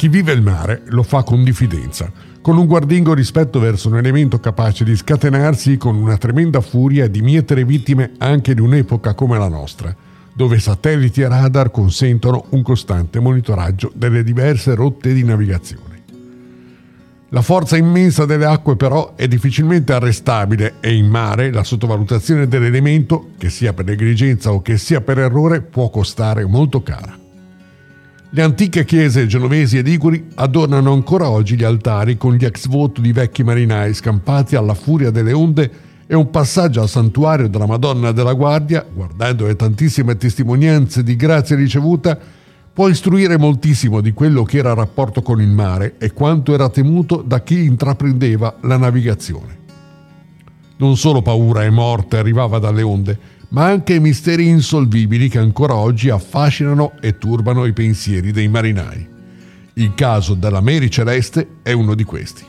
Chi vive il mare lo fa con diffidenza, con un guardingo rispetto verso un elemento capace di scatenarsi con una tremenda furia e di mietere vittime anche di un'epoca come la nostra, dove satelliti e radar consentono un costante monitoraggio delle diverse rotte di navigazione. La forza immensa delle acque però è difficilmente arrestabile e in mare la sottovalutazione dell'elemento, che sia per negligenza o che sia per errore, può costare molto cara. Le antiche chiese genovesi e liguri adornano ancora oggi gli altari con gli ex voto di vecchi marinai scampati alla furia delle onde e un passaggio al santuario della Madonna della Guardia, guardando le tantissime testimonianze di grazia ricevuta, può istruire moltissimo di quello che era il rapporto con il mare e quanto era temuto da chi intraprendeva la navigazione. Non solo paura e morte arrivava dalle onde, ma anche misteri insolvibili che ancora oggi affascinano e turbano i pensieri dei marinai. Il caso della Mary Celeste è uno di questi.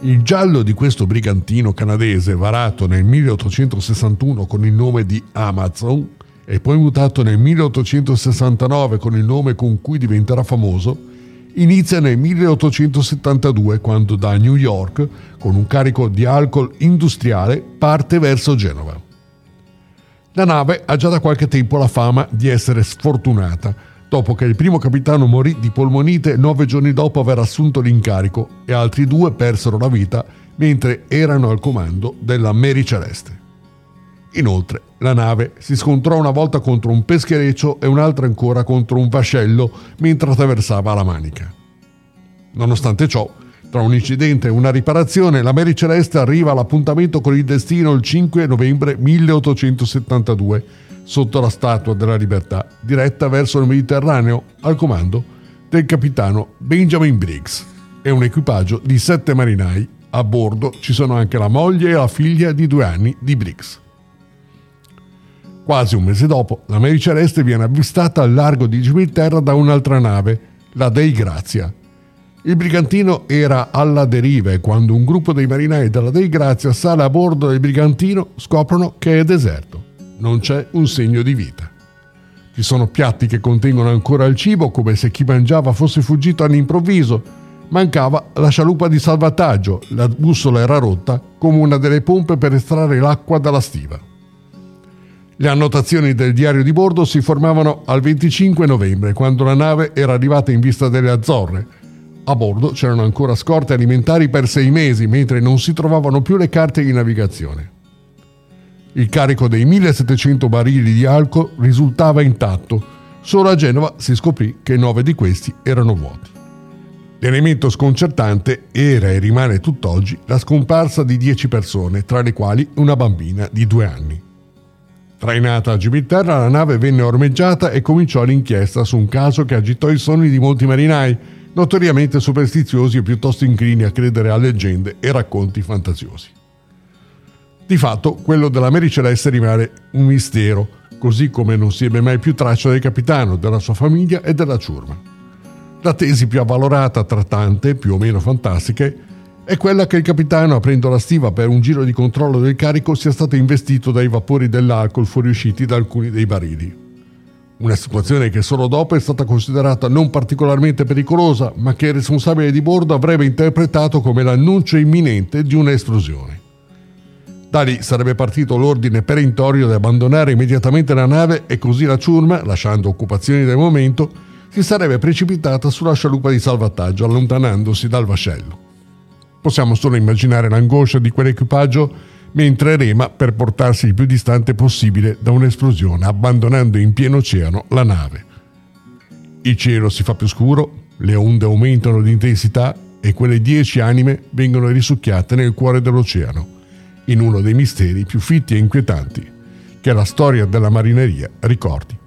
Il giallo di questo brigantino canadese, varato nel 1861 con il nome di Amazon e poi mutato nel 1869 con il nome con cui diventerà famoso, inizia nel 1872 quando da New York, con un carico di alcol industriale, parte verso Genova. La nave ha già da qualche tempo la fama di essere sfortunata, dopo che il primo capitano morì di polmonite nove giorni dopo aver assunto l'incarico e altri due persero la vita mentre erano al comando della Mary Celeste. Inoltre, la nave si scontrò una volta contro un peschereccio e un'altra ancora contro un vascello mentre attraversava la Manica. Nonostante ciò, tra un incidente e una riparazione, la Mary Celeste arriva all'appuntamento con il destino il 5 novembre 1872, sotto la Statua della Libertà, diretta verso il Mediterraneo, al comando del capitano Benjamin Briggs e un equipaggio di sette marinai. A bordo ci sono anche la moglie e la figlia di due anni di Briggs. Quasi un mese dopo, la Mary Celeste viene avvistata al largo di Gibilterra da un'altra nave, la Dei Grazia, il brigantino era alla deriva e quando un gruppo dei marinai della Dei Grazia sale a bordo del brigantino scoprono che è deserto. Non c'è un segno di vita. Ci sono piatti che contengono ancora il cibo come se chi mangiava fosse fuggito all'improvviso. Mancava la scialuppa di salvataggio, la bussola era rotta come una delle pompe per estrarre l'acqua dalla stiva. Le annotazioni del diario di bordo si formavano al 25 novembre, quando la nave era arrivata in vista delle Azzorre, a bordo c'erano ancora scorte alimentari per sei mesi, mentre non si trovavano più le carte di navigazione. Il carico dei 1700 barili di alcol risultava intatto, solo a Genova si scoprì che nove di questi erano vuoti. L'elemento sconcertante era e rimane tutt'oggi la scomparsa di dieci persone, tra le quali una bambina di due anni. Trainata a Gibilterra, la nave venne ormeggiata e cominciò l'inchiesta su un caso che agitò i sonni di molti marinai, notoriamente superstiziosi e piuttosto inclini a credere a leggende e racconti fantasiosi. Di fatto, quello della Mary Celeste rimane un mistero, così come non si ebbe mai più traccia del capitano, della sua famiglia e della ciurma. La tesi più avvalorata tra tante, più o meno fantastiche, è quella che il capitano, aprendo la stiva per un giro di controllo del carico, sia stato investito dai vapori dell'alcol fuoriusciti da alcuni dei barili. Una situazione che solo dopo è stata considerata non particolarmente pericolosa, ma che il responsabile di bordo avrebbe interpretato come l'annuncio imminente di un'esplosione. Da lì sarebbe partito l'ordine perentorio di abbandonare immediatamente la nave e così la ciurma, lasciando occupazioni del momento, si sarebbe precipitata sulla scialuppa di salvataggio, allontanandosi dal vascello. Possiamo solo immaginare l'angoscia di quell'equipaggio mentre rema per portarsi il più distante possibile da un'esplosione, abbandonando in pieno oceano la nave. Il cielo si fa più scuro, le onde aumentano di intensità e quelle dieci anime vengono risucchiate nel cuore dell'oceano, in uno dei misteri più fitti e inquietanti che la storia della marineria ricordi.